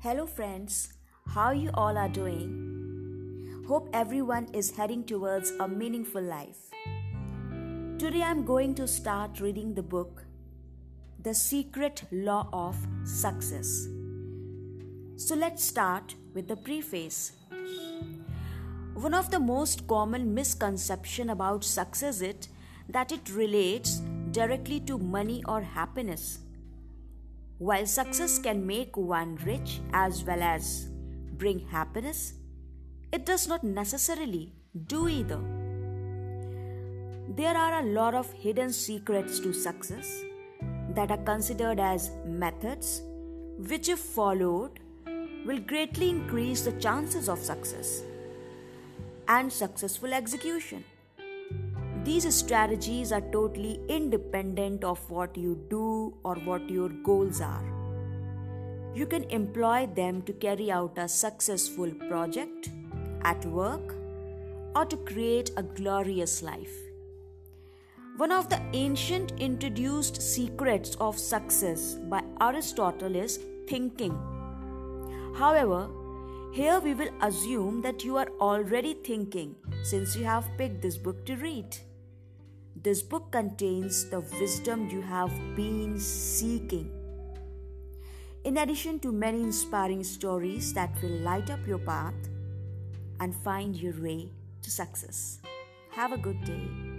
Hello, friends. How you all are doing? Hope everyone is heading towards a meaningful life. Today I'm going to start reading the book The Secret Law of Success. So let's start with the preface. One of the most common misconception about success is that it relates directly to money or happiness. While success can make one rich as well as bring happiness, it does not necessarily do either. There are a lot of hidden secrets to success that are considered as methods which, if followed, will greatly increase the chances of success and successful execution. These strategies are totally independent of what you do or what your goals are. You can employ them to carry out a successful project at work or to create a glorious life. One of the ancient introduced secrets of success by Aristotle is thinking. However, here we will assume that you are already thinking since you have picked this book to read. This book contains the wisdom you have been seeking. In addition to many inspiring stories that will light up your path and find your way to success. Have a good day.